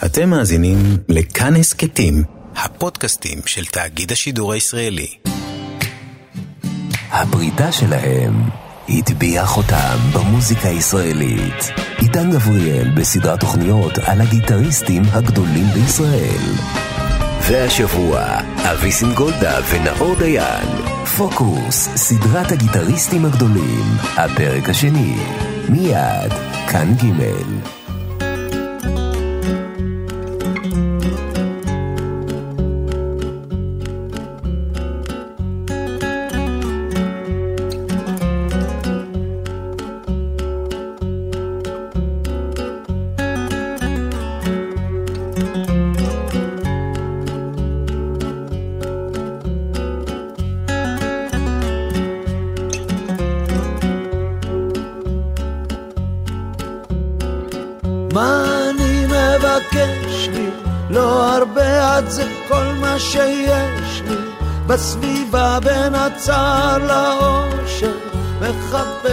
אתם מאזינים לכאן הסכתים, הפודקאסטים של תאגיד השידור הישראלי. הפרידה שלהם הטביעה חותם במוזיקה הישראלית. עידן גבריאל בסדרת תוכניות על הגיטריסטים הגדולים בישראל. והשבוע, אבי סינגולדה ונאור דיין. פוקוס, סדרת הגיטריסטים הגדולים, הפרק השני. מיד, כאן ג'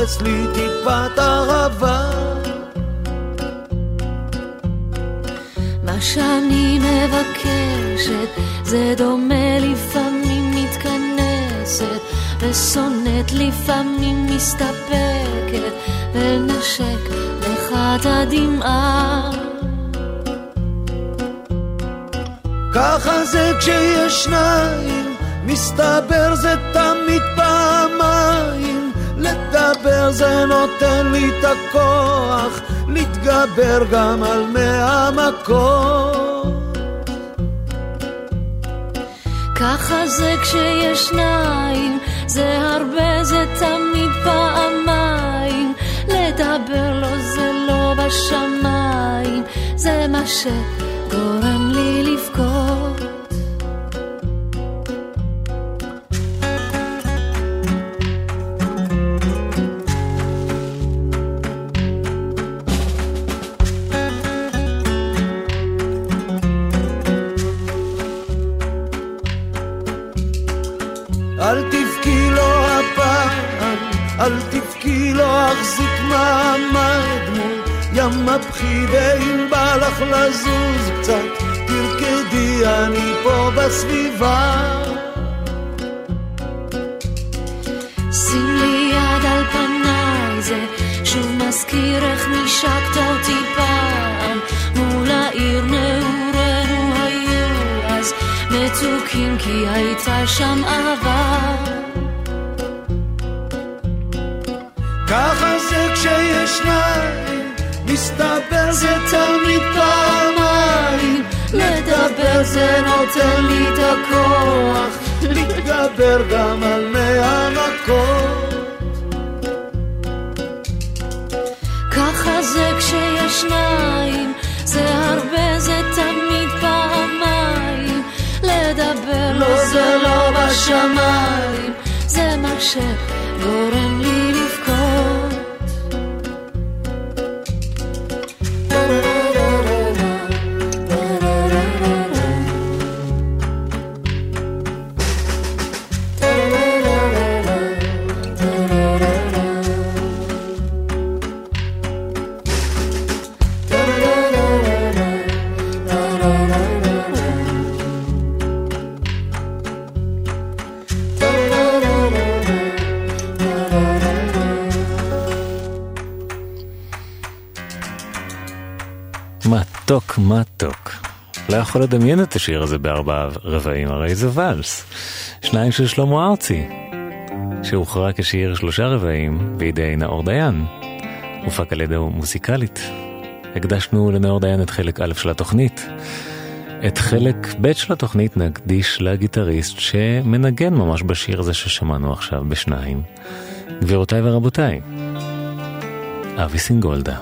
מחפש לי טיפת אהבה. מה שאני מבקשת, זה דומה לפעמים מתכנסת, ושונאת לפעמים מסתפקת, ונשק לך את הדמעה. ככה זה כשיש שניים מסתבר זה תמיד לדבר זה נותן לי את הכוח, להתגבר גם על מהמקום. ככה זה כשיש שניים, זה הרבה, זה תמיד פעמיים. לדבר לו זה לא בשמיים, זה מה שגורם לי לבכות. מבכי ואם בא לך לזוז קצת, תרקדי אני פה בסביבה. שים לי יד על פניי, זה שוב מזכיר איך נשקת אותי פעם, מול העיר נעורינו היו אז מתוקים כי הייתה שם אהבה. ככה זה כשיש שניים מסתבר זה תמיד פעמיים, לדבר זה נותן לי את הכוח, להתגבר גם על מהמכות. ככה זה כשיש שניים, זה הרבה זה תמיד פעמיים, לדבר לא זה לא בשמיים, זה מה שגורם לי לא יכול לדמיין את השיר הזה בארבעה רבעים, הרי זה ואלס. שניים של שלמה ארצי, שהוכרע כשיר שלושה רבעים בידי נאור דיין. הופק על ידו מוזיקלית. הקדשנו לנאור דיין את חלק א' של התוכנית. את חלק ב' של התוכנית נקדיש לגיטריסט שמנגן ממש בשיר הזה ששמענו עכשיו בשניים. גבירותיי ורבותיי, אבי סינגולדה.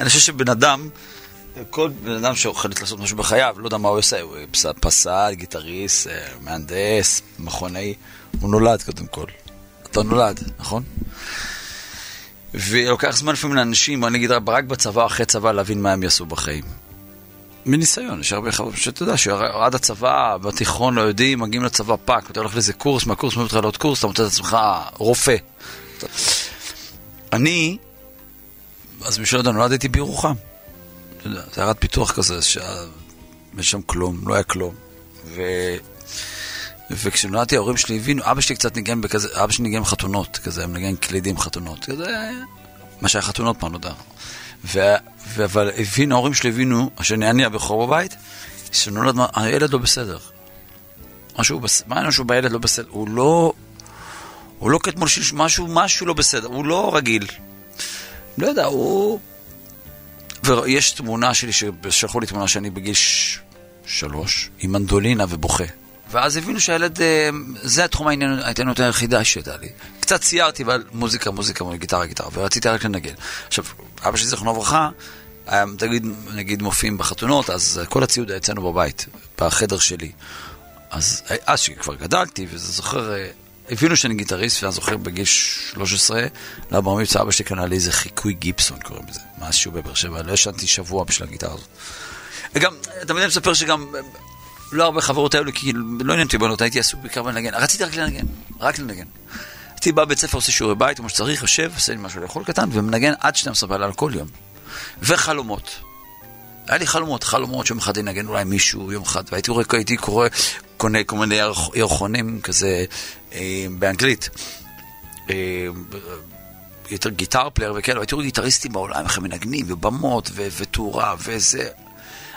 אני חושב שבן אדם, כל בן אדם שהולך לעשות משהו בחייו, לא יודע מה הוא עושה, הוא פסל, גיטריסט, אה, מהנדס, מכונאי, הוא נולד קודם כל. אתה נולד, נכון? ולוקח זמן לפעמים לאנשים, אני אגיד רק בצבא, אחרי צבא, להבין מה הם יעשו בחיים. מניסיון, יש הרבה חבר'ה שאתה יודע שעד הצבא, בתיכון לא יודעים, מגיעים לצבא fuck, אתה הולך לאיזה קורס, מהקורס מביא אותך לעוד קורס, אתה מוצא את עצמך רופא. אני אז מי שלא יודע, נולדתי בירוחם. זה עיירת פיתוח כזה, שאין שם כלום, לא היה כלום. ו... וכשנולדתי ההורים שלי הבינו, אבא שלי קצת ניגן בכזה, אבא שלי ניגן חתונות, כזה, מנגן קלידים חתונות, כזה, מה שהיה חתונות פעם נודע. ו... ו... אבל הבינו, ההורים שלי הבינו, שאני הבכור בבית, שנולד, הילד לא בסדר. משהו, מה העניין שהוא בילד לא בסדר? הוא לא, הוא לא כתמול שיש משהו, משהו לא בסדר, הוא לא רגיל. לא יודע, הוא... ויש תמונה שלי, ששלחו לי תמונה שאני בגיל ש... שלוש, עם מנדולינה ובוכה. ואז הבינו שהילד, אה, זה התחום העניינות היחידה שהייתה לי. קצת ציירתי, אבל מוזיקה, מוזיקה, גיטרה, גיטרה, ורציתי רק לנגן. עכשיו, אבא שלי זכרונו לברכה, תגיד, נגיד מופיעים בחתונות, אז כל הציוד היה אצלנו בבית, בחדר שלי. אז אז שכבר גדלתי, וזה זוכר, אה, הבינו שאני גיטריסט, ואני זוכר בגיל 13, לבר מבצע אבא שלי קנה לי איזה חיקוי גיפסון, קוראים לזה, מאז שהוא בבאר שבע, לא ישנתי שבוע בשביל הגיטרה הזאת. וגם, תמיד אני מספר שגם, לא הרבה חברות היו לי, כי לא עניין אותי בנות, הייתי עסוק בעיקר בלנגן, רציתי רק לנגן, רק לנגן. הייתי בא בבית ספר, עושה שיעורי בית, כמו שצריך, יושב, עושה לי משהו לאכול קטן, ומנגן עד 12 בלילה כל יום. וחלומות. היה לי חלומות, חלומות שיום אחד ינגן אולי מישהו, יום אחד, והייתי רואה, הייתי קורא, קונה כל מיני ירחונים כזה באנגלית. אה, יותר Guitar Player וכאלה, הייתי רואה גיטריסטים בעולם, איך הם מנגנים, ובמות, ותאורה, וזה.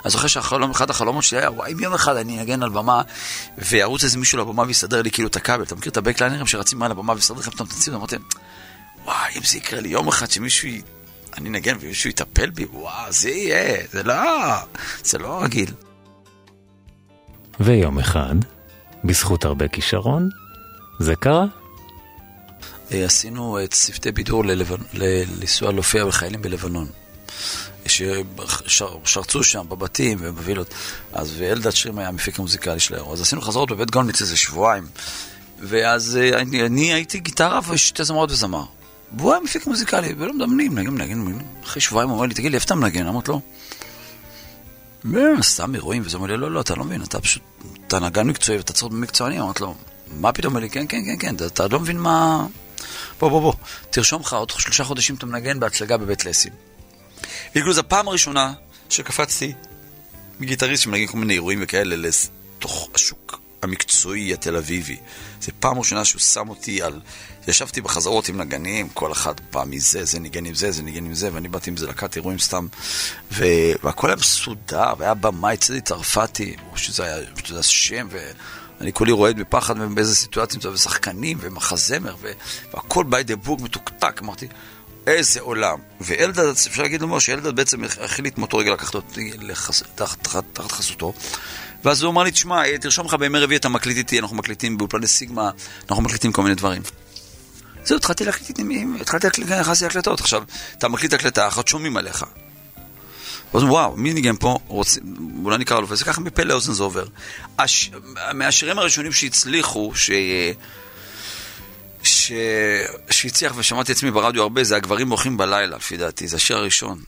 אני זוכר שאחד החלומות שלי היה, וואי, אם יום אחד אני אנגן על במה, וירוץ איזה מישהו לבמה ויסדר לי כאילו את הכבל. אתה מכיר את הבקליינרים שרצים מעל הבמה ויסדר לכם את המתנצים? אמרתי, וואי, אם זה יקרה לי יום אחד שמישהו אני נגן ומישהו יטפל בי, וואו, זה יהיה, זה לא, זה לא רגיל. ויום אחד, בזכות הרבה כישרון, זה קרה. אה, עשינו צוותי בידור לנסוע להופיע בחיילים בלבנון. ששרצו שם בבתים ובווילות, אז ואלדד שרים היה המפיק המוזיקלי של האירוע. אז עשינו חזרות בבית גולמיץ איזה שבועיים. ואז אה, אני, הייתי גיטרה ושתי זמרות וזמר. והוא היה מפיק מוזיקלי, ולא מדמנים, נגן, נגן. אחרי שבועיים הוא אומר לי, תגיד לי, איפה אתה מנגן? אמרתי לו, סתם אירועים, וזה אומר לי, לא, לא, אתה לא מבין, אתה פשוט, אתה נגן מקצועי ואתה צריך במקצועני, אמרתי לו, מה פתאום? אומר לי, כן, כן, כן, כן, אתה לא מבין מה... בוא, בוא, בוא, תרשום לך, עוד שלושה חודשים אתה מנגן בהצגה בבית לסין. כאילו, זו הפעם הראשונה שקפצתי מגיטריסט שמנגן כל מיני אירועים וכאלה לתוך השוק המקצועי התל אביבי. זו פעם ראשונה שהוא שם אותי על... ישבתי בחזרות עם נגנים, כל אחד פעם מזה, זה ניגן עם זה, זה ניגן עם זה, ואני באתי עם זה להקת אירועים סתם. ו... והכל היה מסודר, והיה במאי צדי צרפתי, שזה היה, שזה שם, ואני כולי רועד בפחד באיזה סיטואציה, ושחקנים, ומחזמר. והכל by the book מתוקתק, אמרתי, איזה עולם. ואלדד, אפשר להגיד לו שאלדד בעצם החליט מאותו רגע לקחת אותי תחת חסותו. ואז הוא אמר לי, תשמע, אה, תרשום לך בימי רביעי אתה מקליט איתי, אנחנו מקליטים באולפני סיגמה, אנחנו מקליטים כל מיני דברים. זהו, התחלתי להקליט, התחלתי להקליט, נכנסתי להקלטות. עכשיו, אתה מקליט הקלטה, אחת שומעים עליך. ואז וואו, מי ניגן פה? רוצים, אולי נקרא לו, וזה ככה מפה לאוזן זה עובר. הש... מהשירים הראשונים שהצליחו, ש... ש... שהצליח ושמעתי עצמי ברדיו הרבה, זה הגברים בוכים בלילה, לפי דעתי, זה השיר הראשון.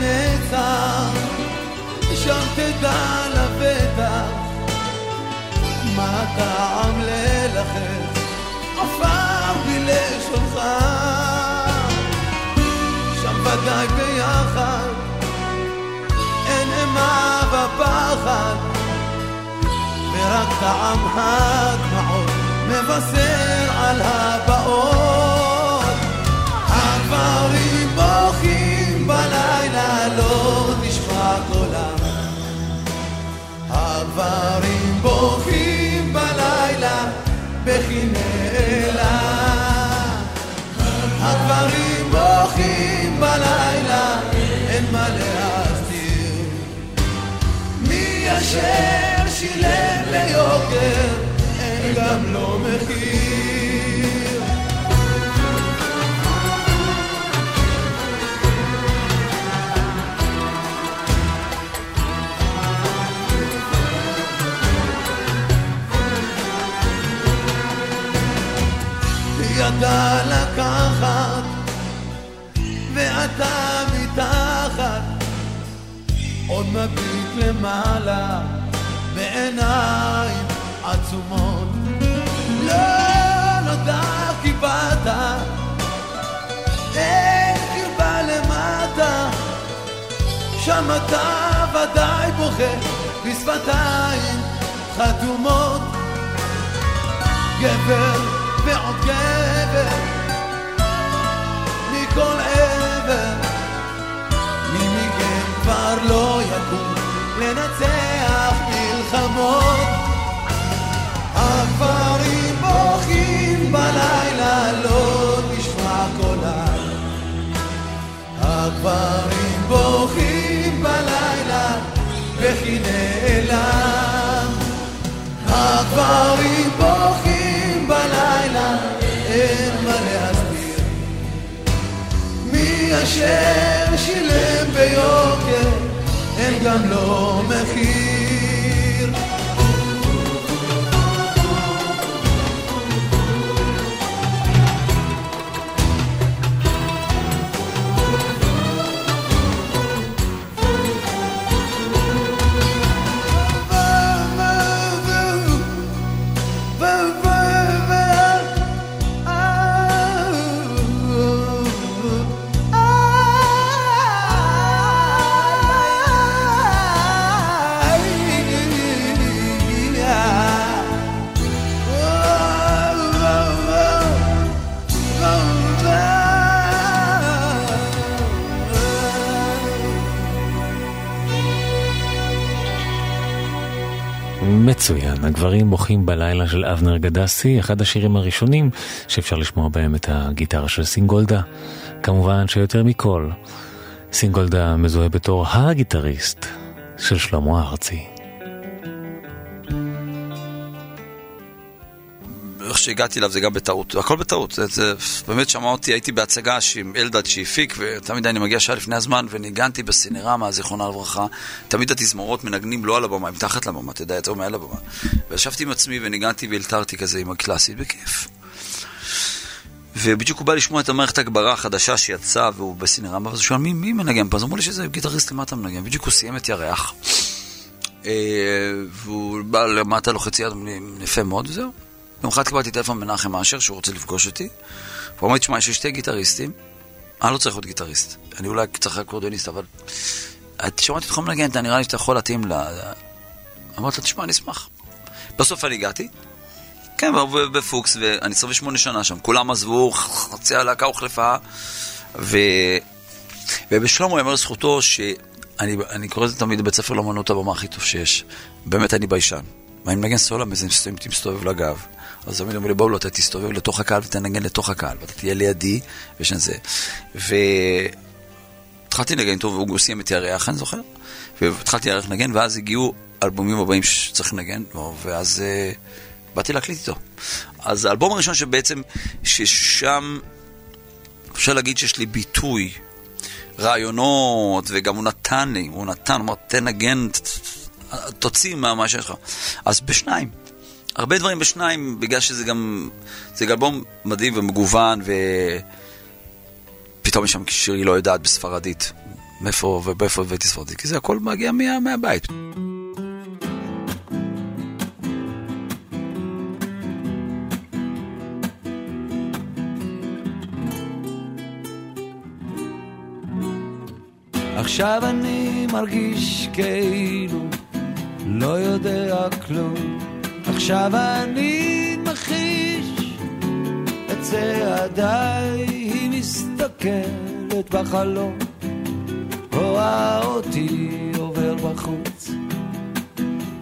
לנצח, שם תדע לבטח, מה טעם ללחץ, עפר בלשונך. שם ודאי ביחד, אין אימה ופחד, ורק טעם הדמעות מבשר על הבאות. שילם ליוקר, אין גם לו מחיר. ידע לקחת, ואתה מתחת, עוד מביט למעלה, בעיניים עצומות. לא נודע באת, אין קרבה למטה, שם אתה ודאי בוכה, בשפתיים חתומות. גבר ועוד גבר מכל עבר מי מכם כבר לא יקום לנצח מלחמות. הגברים בוכים בלילה לא נשמע קולם הגברים בוכים בלילה וכי נעלם הגברים בוכים בלילה, אין מה להסביר. מי אשר שילם ביוקר, אין מצוין, הגברים בוכים בלילה של אבנר גדסי, אחד השירים הראשונים שאפשר לשמוע בהם את הגיטרה של סינגולדה. כמובן שיותר מכל, סינגולדה מזוהה בתור הגיטריסט של שלמה ארצי. איך שהגעתי אליו זה גם בטעות, הכל בטעות. זה, זה, באמת שמע אותי, הייתי בהצגה עם אלדד שהפיק, ותמיד אני מגיע שעה לפני הזמן, וניגנתי בסינרמה, זיכרונה לברכה. תמיד התזמורות מנגנים לא על הבמה, הם מתחת לבמה, אתה יודע, יותר מעל הבמה. וישבתי עם עצמי וניגנתי והלתרתי כזה עם הקלאסית, בכיף. ובדיוק הוא בא לשמוע את המערכת הגברה החדשה שיצאה, והוא בסינרמה, ואז הוא שואל, מי, מי מנגן פה? אז אמרו לי שזה גיטריסט, למה אתה מנגן? בדיוק הוא סיים את ירח. אה, והוא בא למטה לוחץ יד, יפה מאוד, וזהו. יום אחד קיבלתי טלפון מנחם אשר שהוא רוצה לפגוש אותי. הוא אמר תשמע, יש לי שתי גיטריסטים, אני לא צריך להיות גיטריסט. אני אולי צריך אקורדיוניסט, אבל... שמעתי אותך מנגן, אתה נראה לי שאתה יכול להתאים ל... אמרתי לו, תשמע, אני אשמח. בסוף אני הגעתי, כן, בפוקס, ואני 28 שנה שם, כולם עזבו, חצי הלהקה הוחלפה, ו... ובשלמה יאמר לזכותו שאני אני קורא לזה תמיד בית ספר לאמנות הבמה הכי טוב שיש. באמת אני ביישן. ואני מנגן סולו, וזה מסתובב לגב. אז תמיד אומרים לי, בואו לא, אתה תסתובב לתוך הקהל ותנגן לתוך הקהל, ואתה תהיה לידי, את זה. התחלתי לנגן איתו והוא סיים את ירח, אני זוכר, והתחלתי ירח לנגן, ואז הגיעו אלבומים הבאים שצריך לנגן, ואז uh, באתי להקליט איתו. אז האלבום הראשון שבעצם, ששם אפשר להגיד שיש לי ביטוי, רעיונות, וגם הוא נתן לי, הוא נתן, הוא אמר, תנגן, תוציא מה שיש לך. אז בשניים. הרבה דברים בשניים, בגלל שזה גם, זה אלבום מדהים ומגוון, ופתאום יש שם שיר היא לא יודעת בספרדית. מאיפה ובאיפה הבאתי ספרדית? כי זה הכל מגיע מה, מהבית. עכשיו אני מרגיש כאילו לא יודע כלום עכשיו אני מכחיש את צעדיי, היא מסתכלת בחלום, רואה אותי עובר בחוץ,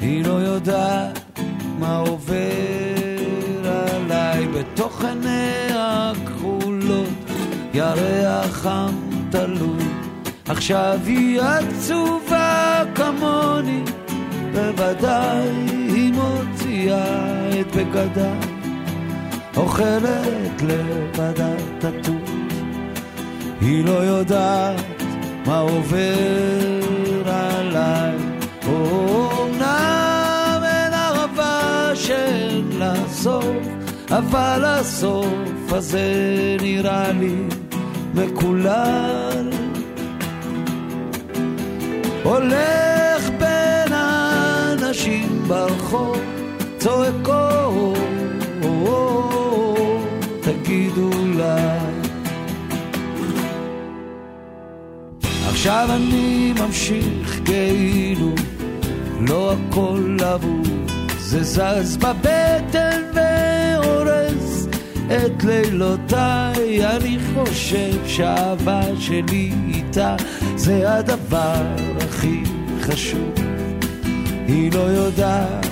היא לא יודעת מה עובר עליי. בתוך עיניה הכחולות, ירח חם תלוי, עכשיו היא עצובה כמוני בוודאי היא מוציאה את בגדה, אוכלת לבדה תטוף. היא לא יודעת מה עובר עליי, אומנם אין ערבה שאין לה סוף, אבל הסוף הזה נראה לי מקולל. הולך נשים ברחוב צועקות, תגידו לה. עכשיו אני ממשיך כאילו לא הכל אבוד, זה זז בבטן והורס את לילותיי, אני חושב שהאהבה שלי איתה זה הדבר הכי חשוב. היא לא יודעת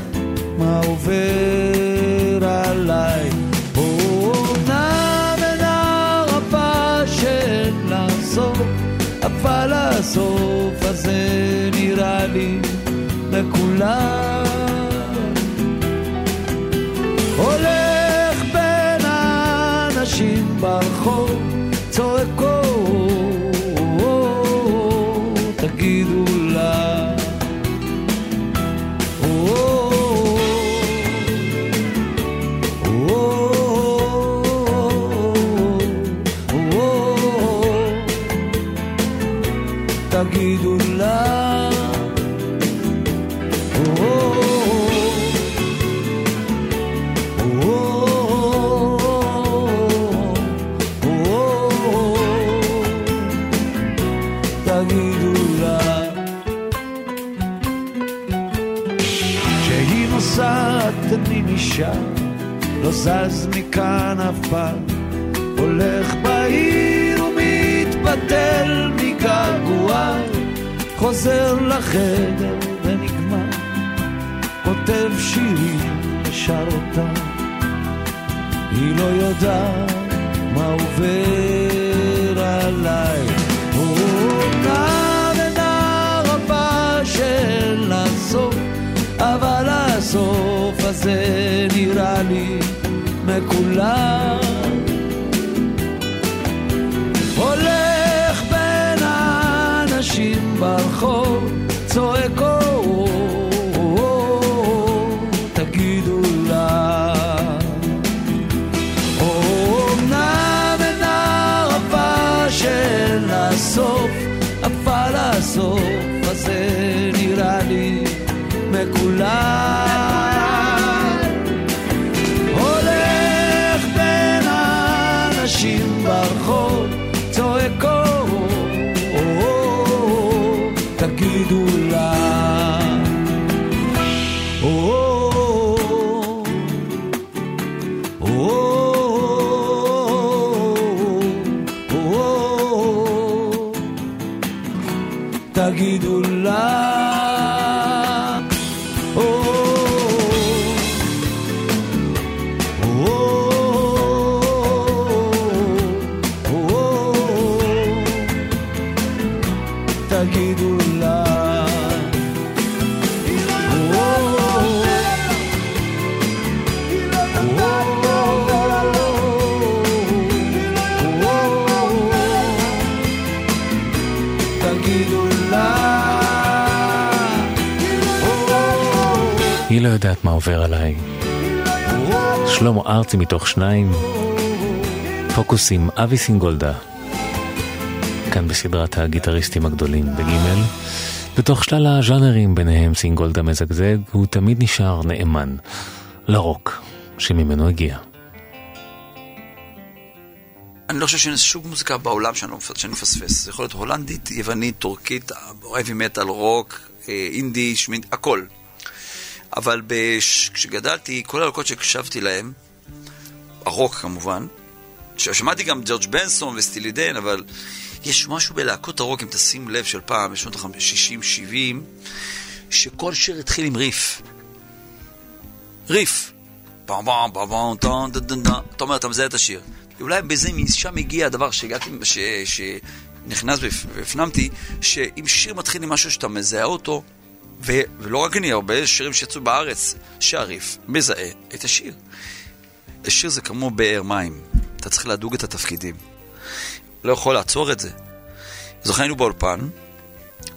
מה עובר עליי. אומנם אין הרבה שאין לה סוף, אבל הסוף הזה נראה לי מכולם. זז מכאן אף פעם, הולך בעיר ומתבטל מגעגועי, חוזר לחדר ונגמר, כותב שירים ושר אותם, היא לא יודעת מה עובר עליי. אבל הסוף הזה נראה לי מכולם. הולך בין האנשים ברחוב, צועקו, יודעת מה עובר עליי. שלמה ארצי מתוך שניים. פוקוסים אבי סינגולדה. כאן בסדרת הגיטריסטים הגדולים בגימל. בתוך שלל הז'אנרים ביניהם סינגולדה מזגזג, הוא תמיד נשאר נאמן לרוק שממנו הגיע. אני לא חושב שאין שום מוזיקה בעולם שאני, לא שאני מפספס. זה יכול להיות הולנדית, יוונית, טורקית, אוהבי מטאל, רוק, אה, אינדי, שמיד, הכל. אבל בש... כשגדלתי, כל הלקות שהקשבתי להם, הרוק כמובן, שמעתי גם ג'ורג' בנסון וסטילי דיין, אבל יש משהו בלהקות הרוק, אם תשים לב, של פעם, בשנות ה-60-70, שכל שיר התחיל עם ריף. ריף. אתה אומר, אתה מזהה את השיר. אולי בזה, משם הגיע הדבר שהגעתי, שנכנס והפנמתי, שאם שיר מתחיל עם משהו שאתה מזהה אותו, ו, ולא רק אני, הרבה שירים שיצאו בארץ, שהריף מזהה את השיר. השיר זה כמו באר מים, אתה צריך לדוג את התפקידים. לא יכול לעצור את זה. זוכר היינו באולפן,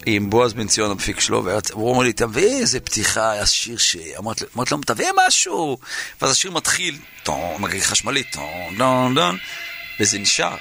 עם בועז בן ציון המפיק שלו, והוא אומר לי, תביא איזה פתיחה, היה שיר שאמרת לו, תביא משהו. ואז השיר מתחיל, טון, חשמלי, טון, טון, טון, וזה נשאר.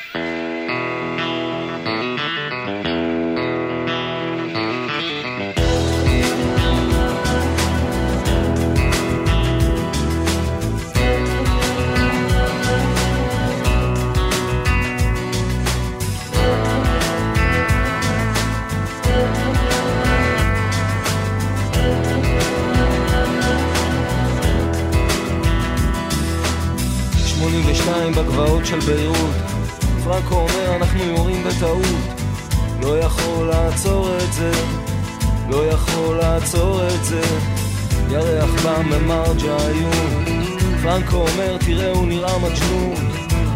82 בגבעות של ביירות. פרנקו אומר אנחנו יורים בטעות. לא יכול לעצור את זה. לא יכול לעצור את זה. ירח בא ממרג'ה עיון פרנקו אומר תראה הוא נראה מג'נון.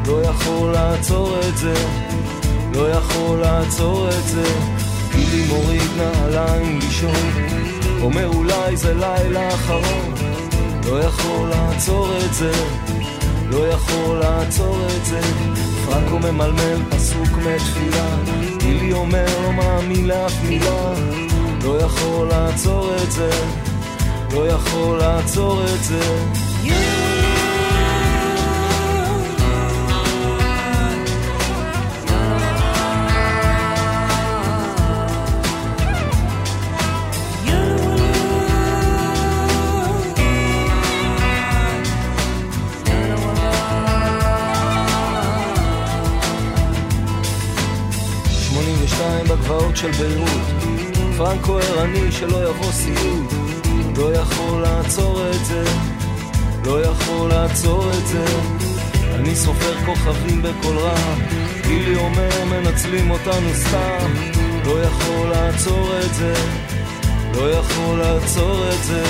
לא יכול לעצור את זה. לא יכול לעצור את זה. גילי מוריד נעליים לישון. אומר אולי זה לילה אחרון. לא יכול לעצור את זה לא יכול לעצור את זה. פרנקו ממלמל פסוק מתפילה. גילי אומר לא מאמין לאף מילה. לא יכול לעצור את זה. לא יכול לעצור את זה בגבעות של ביירות. פרנקו ערני שלא יבוא סיוט לא יכול לעצור את זה. לא יכול לעצור את זה. אני סופר כוכבים בקול רם. גילי אומר מנצלים אותנו סתם. לא יכול לעצור את זה. לא יכול לעצור את זה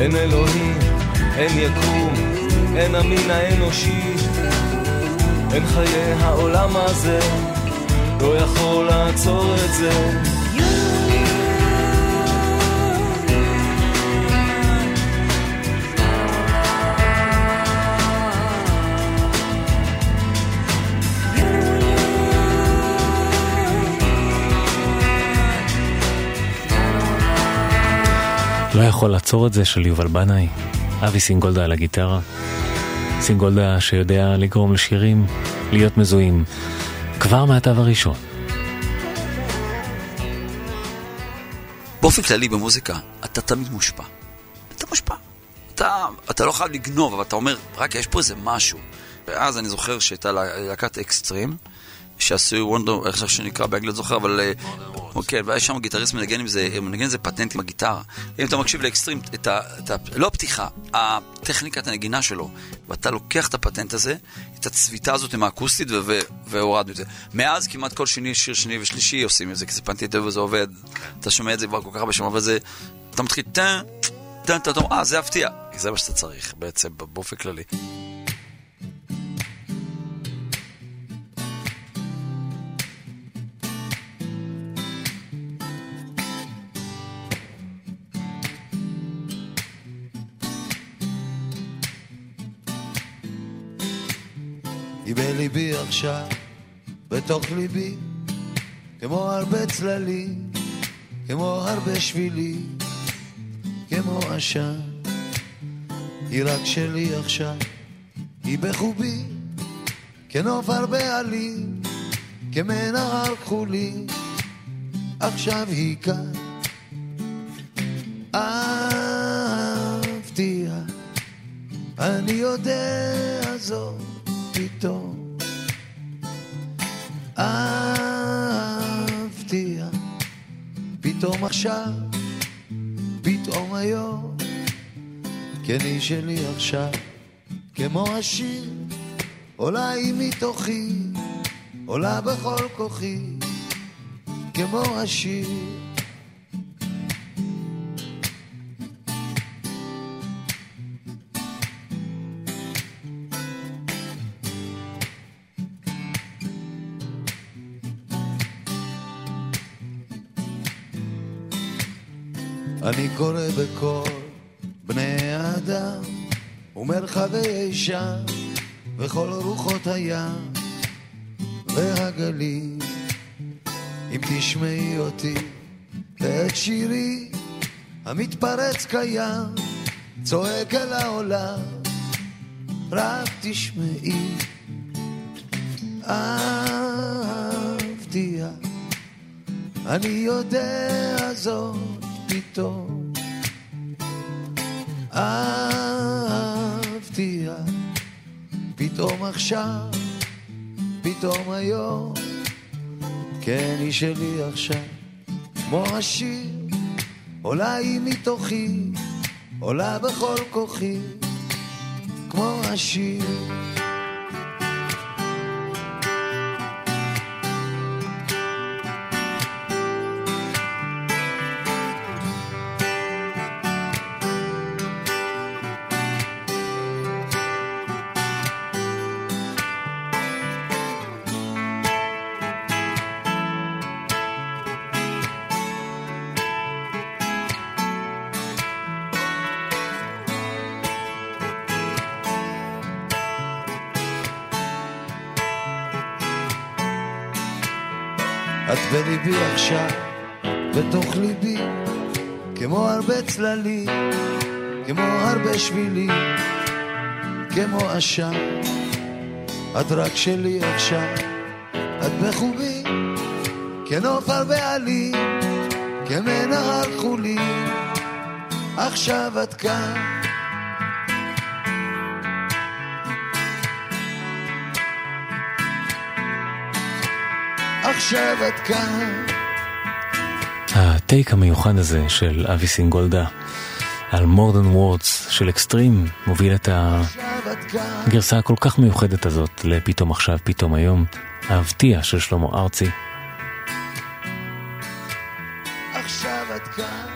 אין אלוהים, אין יקום, אין המין האנושי, אין חיי העולם הזה, לא יכול לעצור את זה. לא יכול לעצור את זה של יובל בנאי, אבי סינגולדה על הגיטרה. סינגולדה שיודע לגרום לשירים להיות מזוהים כבר מהתו הראשון. באופן כללי במוזיקה, אתה תמיד מושפע. אתה מושפע. אתה, אתה לא חייב לגנוב, אבל אתה אומר, רק יש פה איזה משהו. ואז אני זוכר שהייתה להקת אקסטרים, שעשו וונדו, איך שנקרא באנגלית זוכר, אבל... כן, והיה שם גיטריסט מנגן עם זה, מנגן איזה פטנט עם הגיטרה. אם אתה מקשיב לאקסטרים, את ה, את ה, לא הפתיחה, הטכניקת הנגינה שלו, ואתה לוקח את הפטנט הזה, את הצביטה הזאת עם האקוסטית, והורדנו את זה. מאז כמעט כל שני, שיר שני ושלישי עושים את זה, כי זה פנטי טוב וזה עובד. אתה שומע את זה כבר כל כך הרבה שנים, אבל זה... אתה מתחיל טן, טן, טן, אה, זה הפתיע. זה מה שאתה צריך בעצם, באופן כללי. עכשיו, בתוך ליבי, כמו הרבה צללים, כמו הרבה שבילים, כמו עשן. היא רק שלי עכשיו, היא בחובי, כנוף הרבה עלים, כמנהר כחולי, עכשיו היא כאן. אהבתיה, אני יודע זאת. פתאום אהבתי, פתאום עכשיו, פתאום היום, כן היא שלי עכשיו, כמו השיר, עולה היא מתוכי, עולה בכל כוחי, כמו השיר. אני קורא בכל בני האדם ומרחבי שם וכל רוחות הים והגליל. אם תשמעי אותי ואת שירי המתפרץ קיים צועק אל העולם רק תשמעי. אהבתיה אני יודע זאת פתאום אהבתי פתאום עכשיו, פתאום היום, כן היא שלי עכשיו, כמו השיר, עולה היא מתוכי, עולה בכל כוחי, כמו השיר. בליבי עכשיו, בתוך ליבי, כמו הרבה צללים, כמו הרבה שבילים, כמו עשן. את רק שלי עכשיו, את בחובי, כנוף הרבה עלים, כמנהר חולי, עכשיו את כאן. את כאן. ה take המיוחד הזה של אבי סינגולדה על More Than Words של אקסטרים מוביל את הגרסה הכל כך מיוחדת הזאת לפתאום עכשיו, פתאום היום, האבטיח של שלמה ארצי.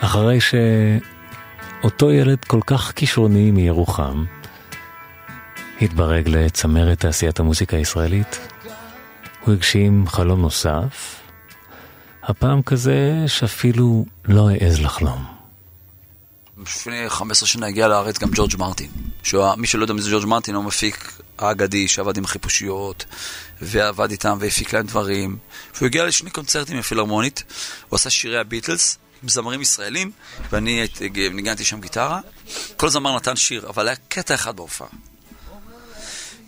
אחרי שאותו ילד כל כך כישרוני מירוחם התברג לצמרת תעשיית המוזיקה הישראלית, הוא הגשים חלום נוסף, הפעם כזה שאפילו לא העז לחלום. לפני 15 שנה הגיע לארץ גם ג'ורג' מרטין. שמי שלא יודע מי זה ג'ורג' מרטין, הוא מפיק האגדי שעבד עם החיפושיות, ועבד איתם והפיק להם דברים. והוא הגיע לשני קונצרטים בפילהרמונית, הוא עשה שירי הביטלס, זמרים ישראלים, ואני ניגנתי שם גיטרה. כל זמר נתן שיר, אבל היה קטע אחד בהופעה.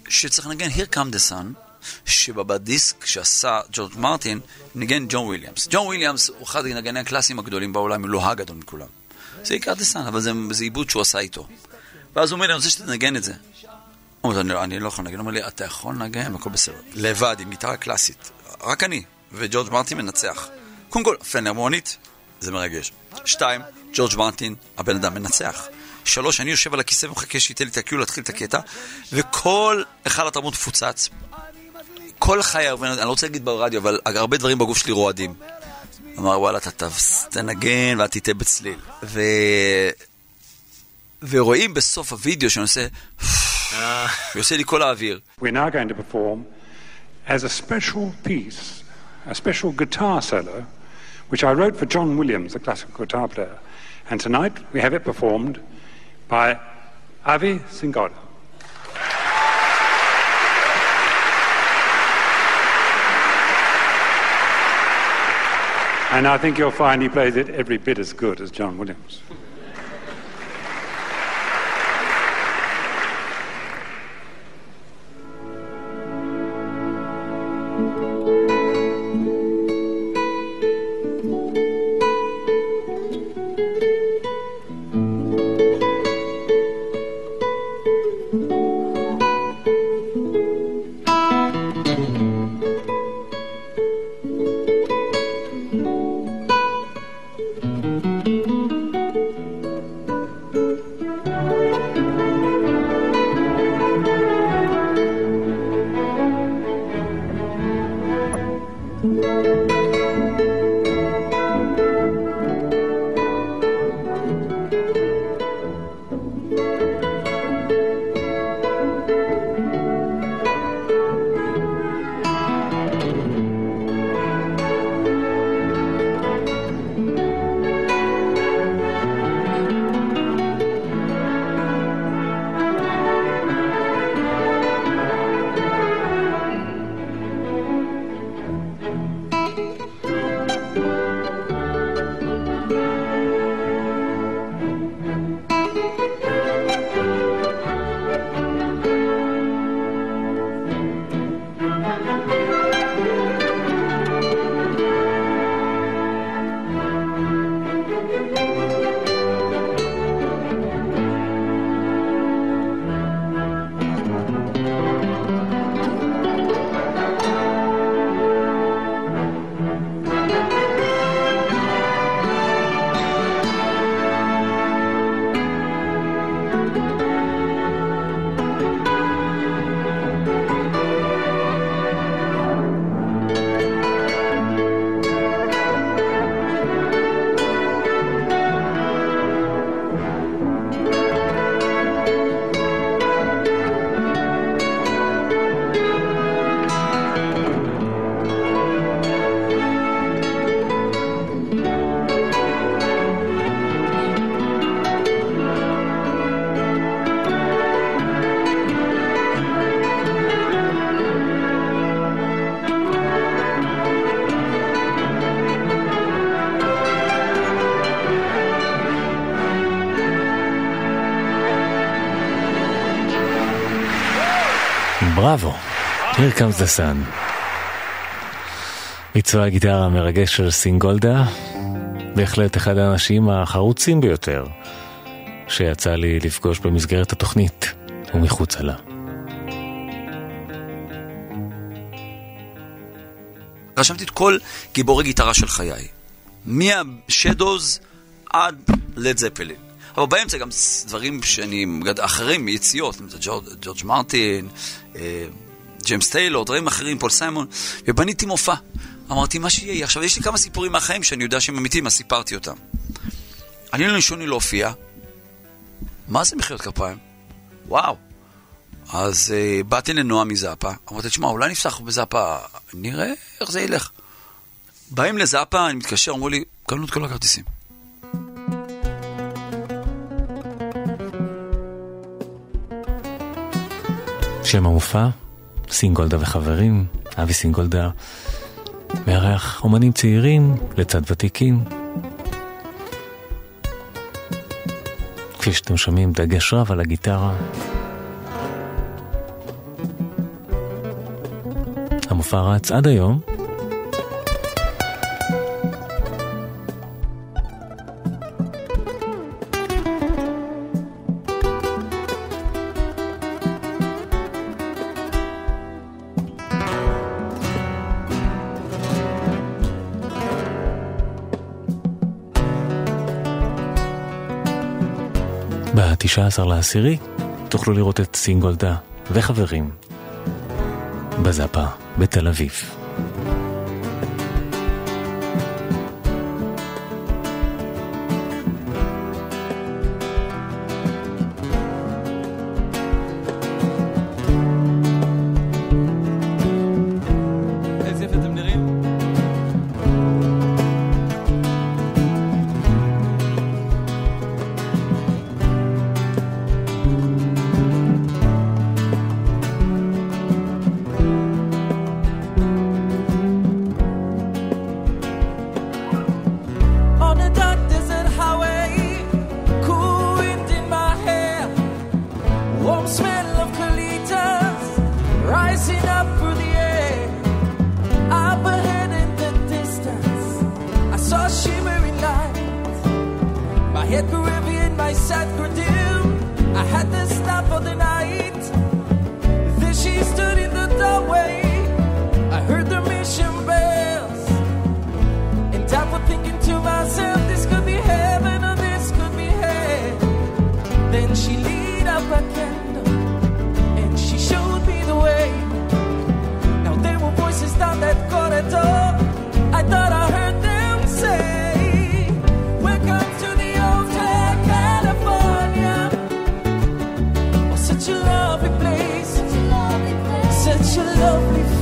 שצריך לנגן Here Come the Sun, שבדיסק שעשה ג'ורג' מרטין, ניגן ג'ון וויליאמס. ג'ון וויליאמס הוא אחד הנגני הקלאסיים הגדולים בעולם, אם לא הגדול מכולם. זה Here Come the Sun, אבל זה, זה עיבוד שהוא עשה איתו. ואז הוא אומר לי, אני רוצה שתנגן את זה. הוא אומר, אני, אני לא יכול לנגן, הוא אומר לי, אתה יכול לנגן, הכל בסדר. לבד, עם גיטרה קלאסית. רק אני, וג'ורג' מרטין מנצח. קודם כל, פילהרמונית, זה מרגש. שתיים, ג'ורג' מרטין, הבן אדם מנצח. שלוש, אני יושב על הכיסא ומחכה שייתן לי את הקיו להתחיל את הקטע, וכל היכל התרבות מפוצץ. כל חיי, אני לא רוצה להגיד ברדיו, אבל הרבה דברים בגוף שלי רועדים. אמר, וואלה, אתה תנגן ואל תטעה בצליל. ו... ורואים בסוף הוידאו שאני עושה... ועושה לי כל האוויר. We're now going to perform as a special piece, a special guitar solo, which I wrote for John Williams, the classical guitar player. And tonight we have it performed by Avi Singoda. And I think you'll find he plays it every bit as good as John Williams. Here comes the sun. ביצוע הגיטרה המרגש של סינגולדה, בהחלט אחד האנשים החרוצים ביותר שיצא לי לפגוש במסגרת התוכנית ומחוצה לה. רשמתי את כל גיבורי גיטרה של חיי, מהשדוז עד לד זפלין. אבל באמצע גם דברים שאני, אחרים, מיציאות, ג'ורג', מרטין, אה, ג'יימס טיילור, דברים אחרים, פול סיימון, ובניתי מופע. אמרתי, מה שיהיה. עכשיו, יש לי כמה סיפורים מהחיים שאני יודע שהם אמיתיים, אז סיפרתי אותם. אני לא נשוני להופיע. מה זה מחיאות כפיים? וואו. אז uh, באתי לנועה מזאפה, אמרתי, תשמע, אולי נפתח בזאפה, נראה איך זה ילך. באים לזאפה, אני מתקשר, אמרו לי, קנו את כל הכרטיסים. שם המופע, סינגולדה וחברים, אבי סינגולדה מארח אומנים צעירים לצד ותיקים. כפי שאתם שומעים, דגש רב על הגיטרה. המופע רץ עד היום, ב-19 לעשירי תוכלו לראות את סינגולדה וחברים בזאפה בתל אביב. Yet Caribbean, my sad cordial, I had to stop for the night. Then she stood in the doorway. I heard the mission bells, and I was thinking to myself. selflessly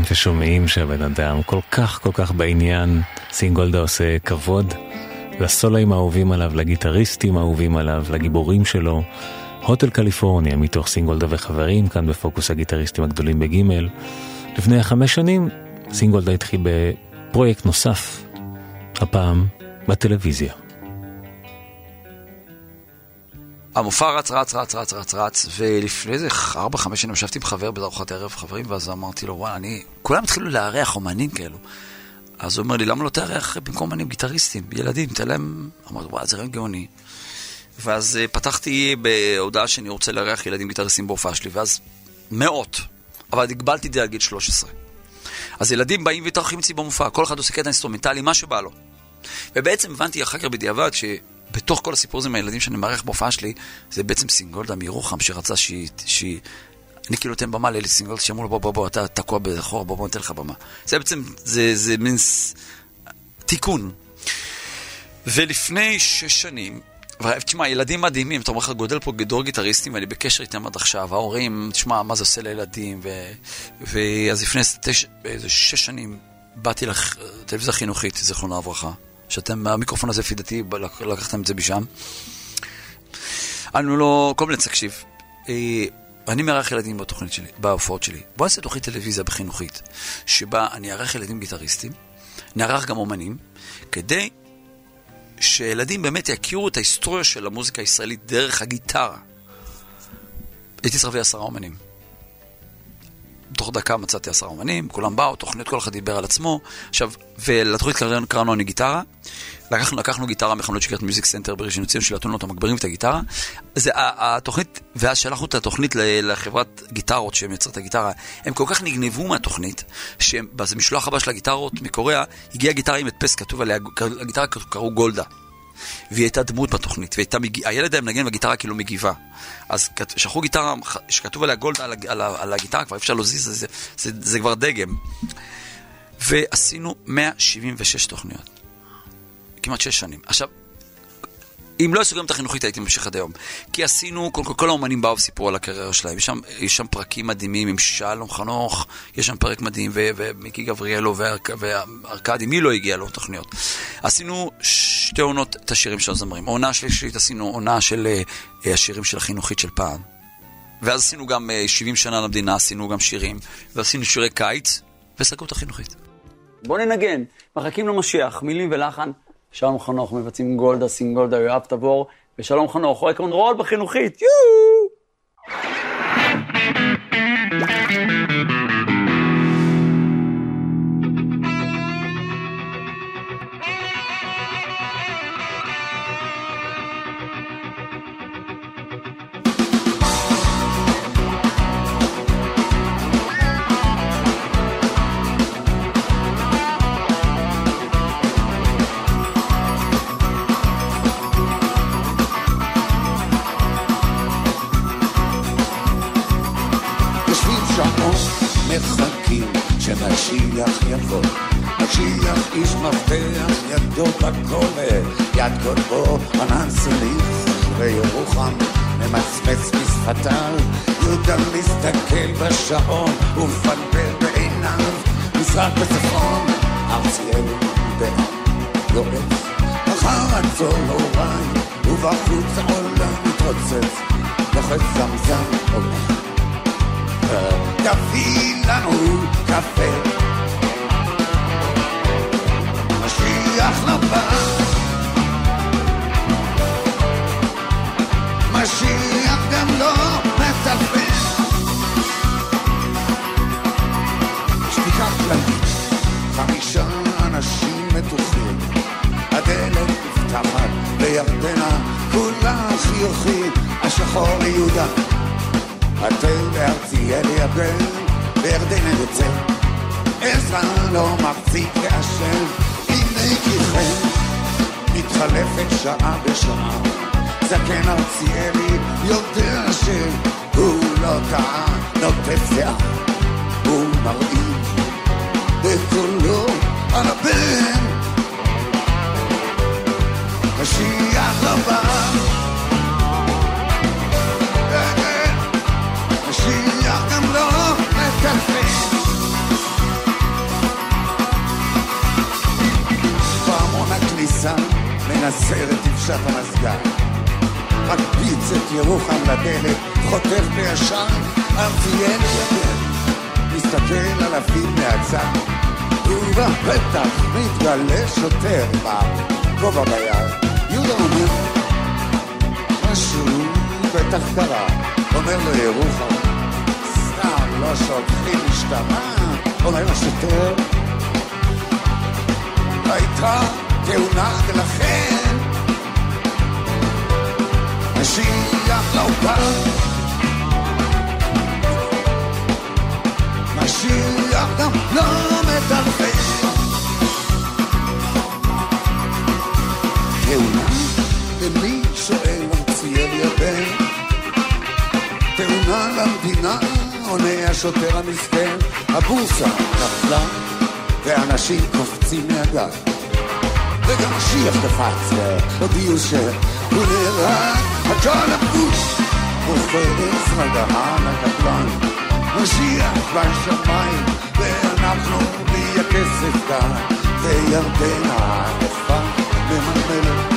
רואים ושומעים שהבן אדם כל כך כל כך בעניין, סינגולדה עושה כבוד לסולואים האהובים עליו, לגיטריסטים האהובים עליו, לגיבורים שלו. הוטל קליפורניה מתוך סינגולדה וחברים, כאן בפוקוס הגיטריסטים הגדולים בגימל. לפני חמש שנים סינגולדה התחיל בפרויקט נוסף, הפעם בטלוויזיה. המופע רץ, רץ, רץ, רץ, רץ, רץ, ולפני איזה ארבע, חמש שנים ישבתי עם חבר בארוחת ערב חברים, ואז אמרתי לו, וואלה, אני... כולם התחילו לארח אומנים כאלו. אז הוא אומר לי, למה לא תארח במקום אומנים גיטריסטים, ילדים, תן להם... אמרתי, וואלה, זה רעיון גאוני. ואז אה, פתחתי בהודעה שאני רוצה לארח ילדים גיטריסטים בהופעה שלי, ואז מאות, אבל הגבלתי את זה על גיל 13. אז ילדים באים ומתארחים אצלי במופע, כל אחד עושה קטע אינסטרומנטלי, מה שבא לו. ובעצם הבנתי אחר כך בדיעבד שבתוך כל הסיפור הזה עם הילדים שאני מארח בהופעה שלי, זה בעצם סינגולדה מירוחם שרצה שהיא... שהיא אני כאילו נותן במה לאלי סינגולדה, שאמרו לו בוא בוא בוא, אתה תקוע באחורה, בוא בוא ניתן לך במה. זה בעצם, זה, זה מין תיקון. ולפני שש שנים, תשמע, ילדים מדהימים, אתה אומר לך, גודל פה דור גיטריסטים, ואני בקשר איתם עד עכשיו, ההורים, תשמע, מה זה עושה לילדים, ואז לפני איזה שש שנים באתי לטלוויזיה חינוכית, זיכרונה לברכה, שאתם, המיקרופון הזה, לפי דעתי, לקחתם את זה משם. אני לא, כל מיני, תקשיב, אה, אני מארח ילדים בתוכנית שלי, בהופעות שלי. בוא נעשה תוכנית טלוויזיה בחינוכית, שבה אני אארח ילדים גיטריסטים, נארח גם אומנים, כדי שילדים באמת יכירו את ההיסטוריה של המוזיקה הישראלית דרך הגיטרה. הייתי צריך להביא עשרה אומנים. תוך דקה מצאתי עשרה אומנים, כולם באו, תוכנית, כל אחד דיבר על עצמו. עכשיו, ולתוכנית קראנו אני גיטרה. לקחנו, לקחנו גיטרה מחנות שנקראת Music Center בראשון לציון, שלטנו אותה, מגבירים את הגיטרה. זה התוכנית, ואז שלחנו את התוכנית לחברת גיטרות שמייצרת את הגיטרה. הם כל כך נגנבו מהתוכנית, שבמשלוח הבא של הגיטרות מקוריאה, הגיעה גיטרה עם הדפס, כתוב עליה, לגיטרה קראו גולדה. והיא הייתה דמות בתוכנית, והייתה, מג... הילד היה מנגן בגיטרה כאילו מגיבה. אז שלחו גיטרה שכתוב עליה גולדה על, על, על הגיטרה, כבר אפשר להזיז, זה, זה, זה, זה כבר דגם. ועשינו 176 תוכניות. כמעט 6 שנים. עכשיו, אם לא עשו גם את החינוכית הייתי ממשיך עד היום. כי עשינו, כל, כל, כל האומנים באו וסיפרו על הקריירה שלהם. יש שם, יש שם פרקים מדהימים עם שלום חנוך, יש שם פרק מדהים, ומיקי גבריאלו וארכדי, מי לא הגיע לו תוכניות. עשינו שתי עונות את השירים של הזמרים. העונה השלישית עשינו עונה של uh, השירים של החינוכית של פעם. ואז עשינו גם uh, 70 שנה למדינה, עשינו גם שירים, ועשינו שירי קיץ, וסגרו את החינוכית. בוא ננגן, מחכים למשיח, מילים ולחן. שלום חנוך מבצעים גולדה, סינגולדה, יואב תבור, ושלום חנוך, רול בחינוכית, יואו! איש מפתח, ידו בכובד, יד קודמו ענן סליף, וירוחם ממצמץ בשפתיו, יהודה מסתכל בשעון ומפלפל בעיניו, מזרח בצפון, ארציאל בעם יועץ, אחר הצהריים, ובחוץ העולם מתרוצץ, לוחץ זמזם עולה. תביא לנו קפה לבא משיח גם לא מטלפן. שתיקה כללית חמישה אנשים מתוחים. הדלת נפתחת לירדנה כולה חיוכים השחור ליהודה. התל בארציאל יגן בירדנה יוצא. עזרא לא מחזיק כאשר לכיכם מתחלפת שעה בשעה. זקן ארציאלי יודע שהוא לא טעה. נוטף זיעה הוא מראים בקולו על הבן. משיח לבן הסרט תפשט המזגן. מקפיץ את ירוחם לדלת, חותך בישר, ארציאל ידל. מסתכל על הפיל מהצד, ובפתח מתגלה שוטר בכובע ביד. יהודה אומר, משהו בטח קרה. אומר לו ירוחם, סתם לא שולחים משטרה. אומר השוטר, הייתה תאונה ולכן לא בא משיח גם לא מטלפן תאונה למי שואל ארציאל יבן תאונה למדינה עונה השוטר המסכן הבורסה נפלה ואנשים קופצים מהגג וגם משיח קפץ והודיעו שהוא ונערך הגל הפוש מופץ מדהן הקפלן משיח בשמיים ואנחנו בלי הכסף כאן וירדן העדפה מממנת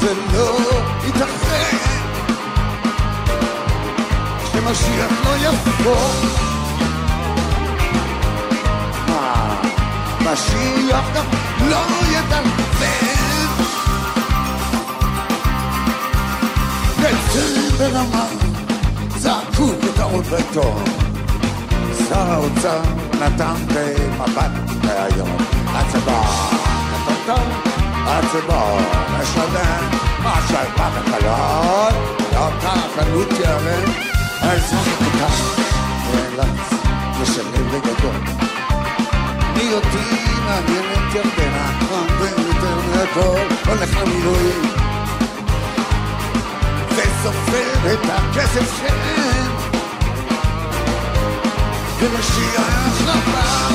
זה לא ייתכן שמשיח לא יבוא משיח גם לא ידרבן בצל ברמה זעקו כותרות בעיתון שר האוצר נתן במבט היום הצבא נתן הצבא משלם מה שאכפת החייל לאותה חנות יערם האזרח הקטן נאלץ לשלם בגדול. מי אותי מעניינת ירדנה ויותר מהכל הולך למילואים וסופר את הכסף שאין ומשיח לבא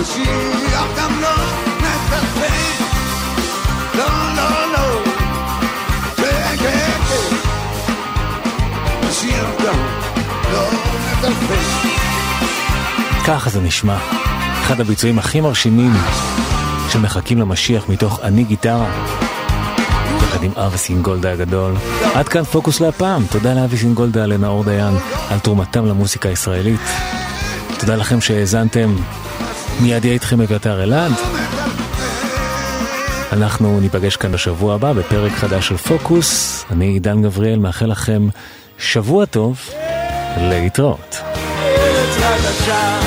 משיח גם לא מטלפן לא, לא, לא. כן, כן, כן. משיח גם לא מטלפן ככה זה נשמע. אחד הביצועים הכי מרשימים שמחכים למשיח מתוך אני גיטרה. עם אבי סינגולדה הגדול. עד כאן פוקוס להפעם. תודה לאבי סינגולדה, לנאור דיין, על תרומתם למוסיקה הישראלית. תודה לכם שהאזנתם. מיד יהיה איתכם אביתר אלעד. אנחנו ניפגש כאן בשבוע הבא בפרק חדש של פוקוס. אני עידן גבריאל, מאחל לכם שבוע טוב. להתראות. חדשה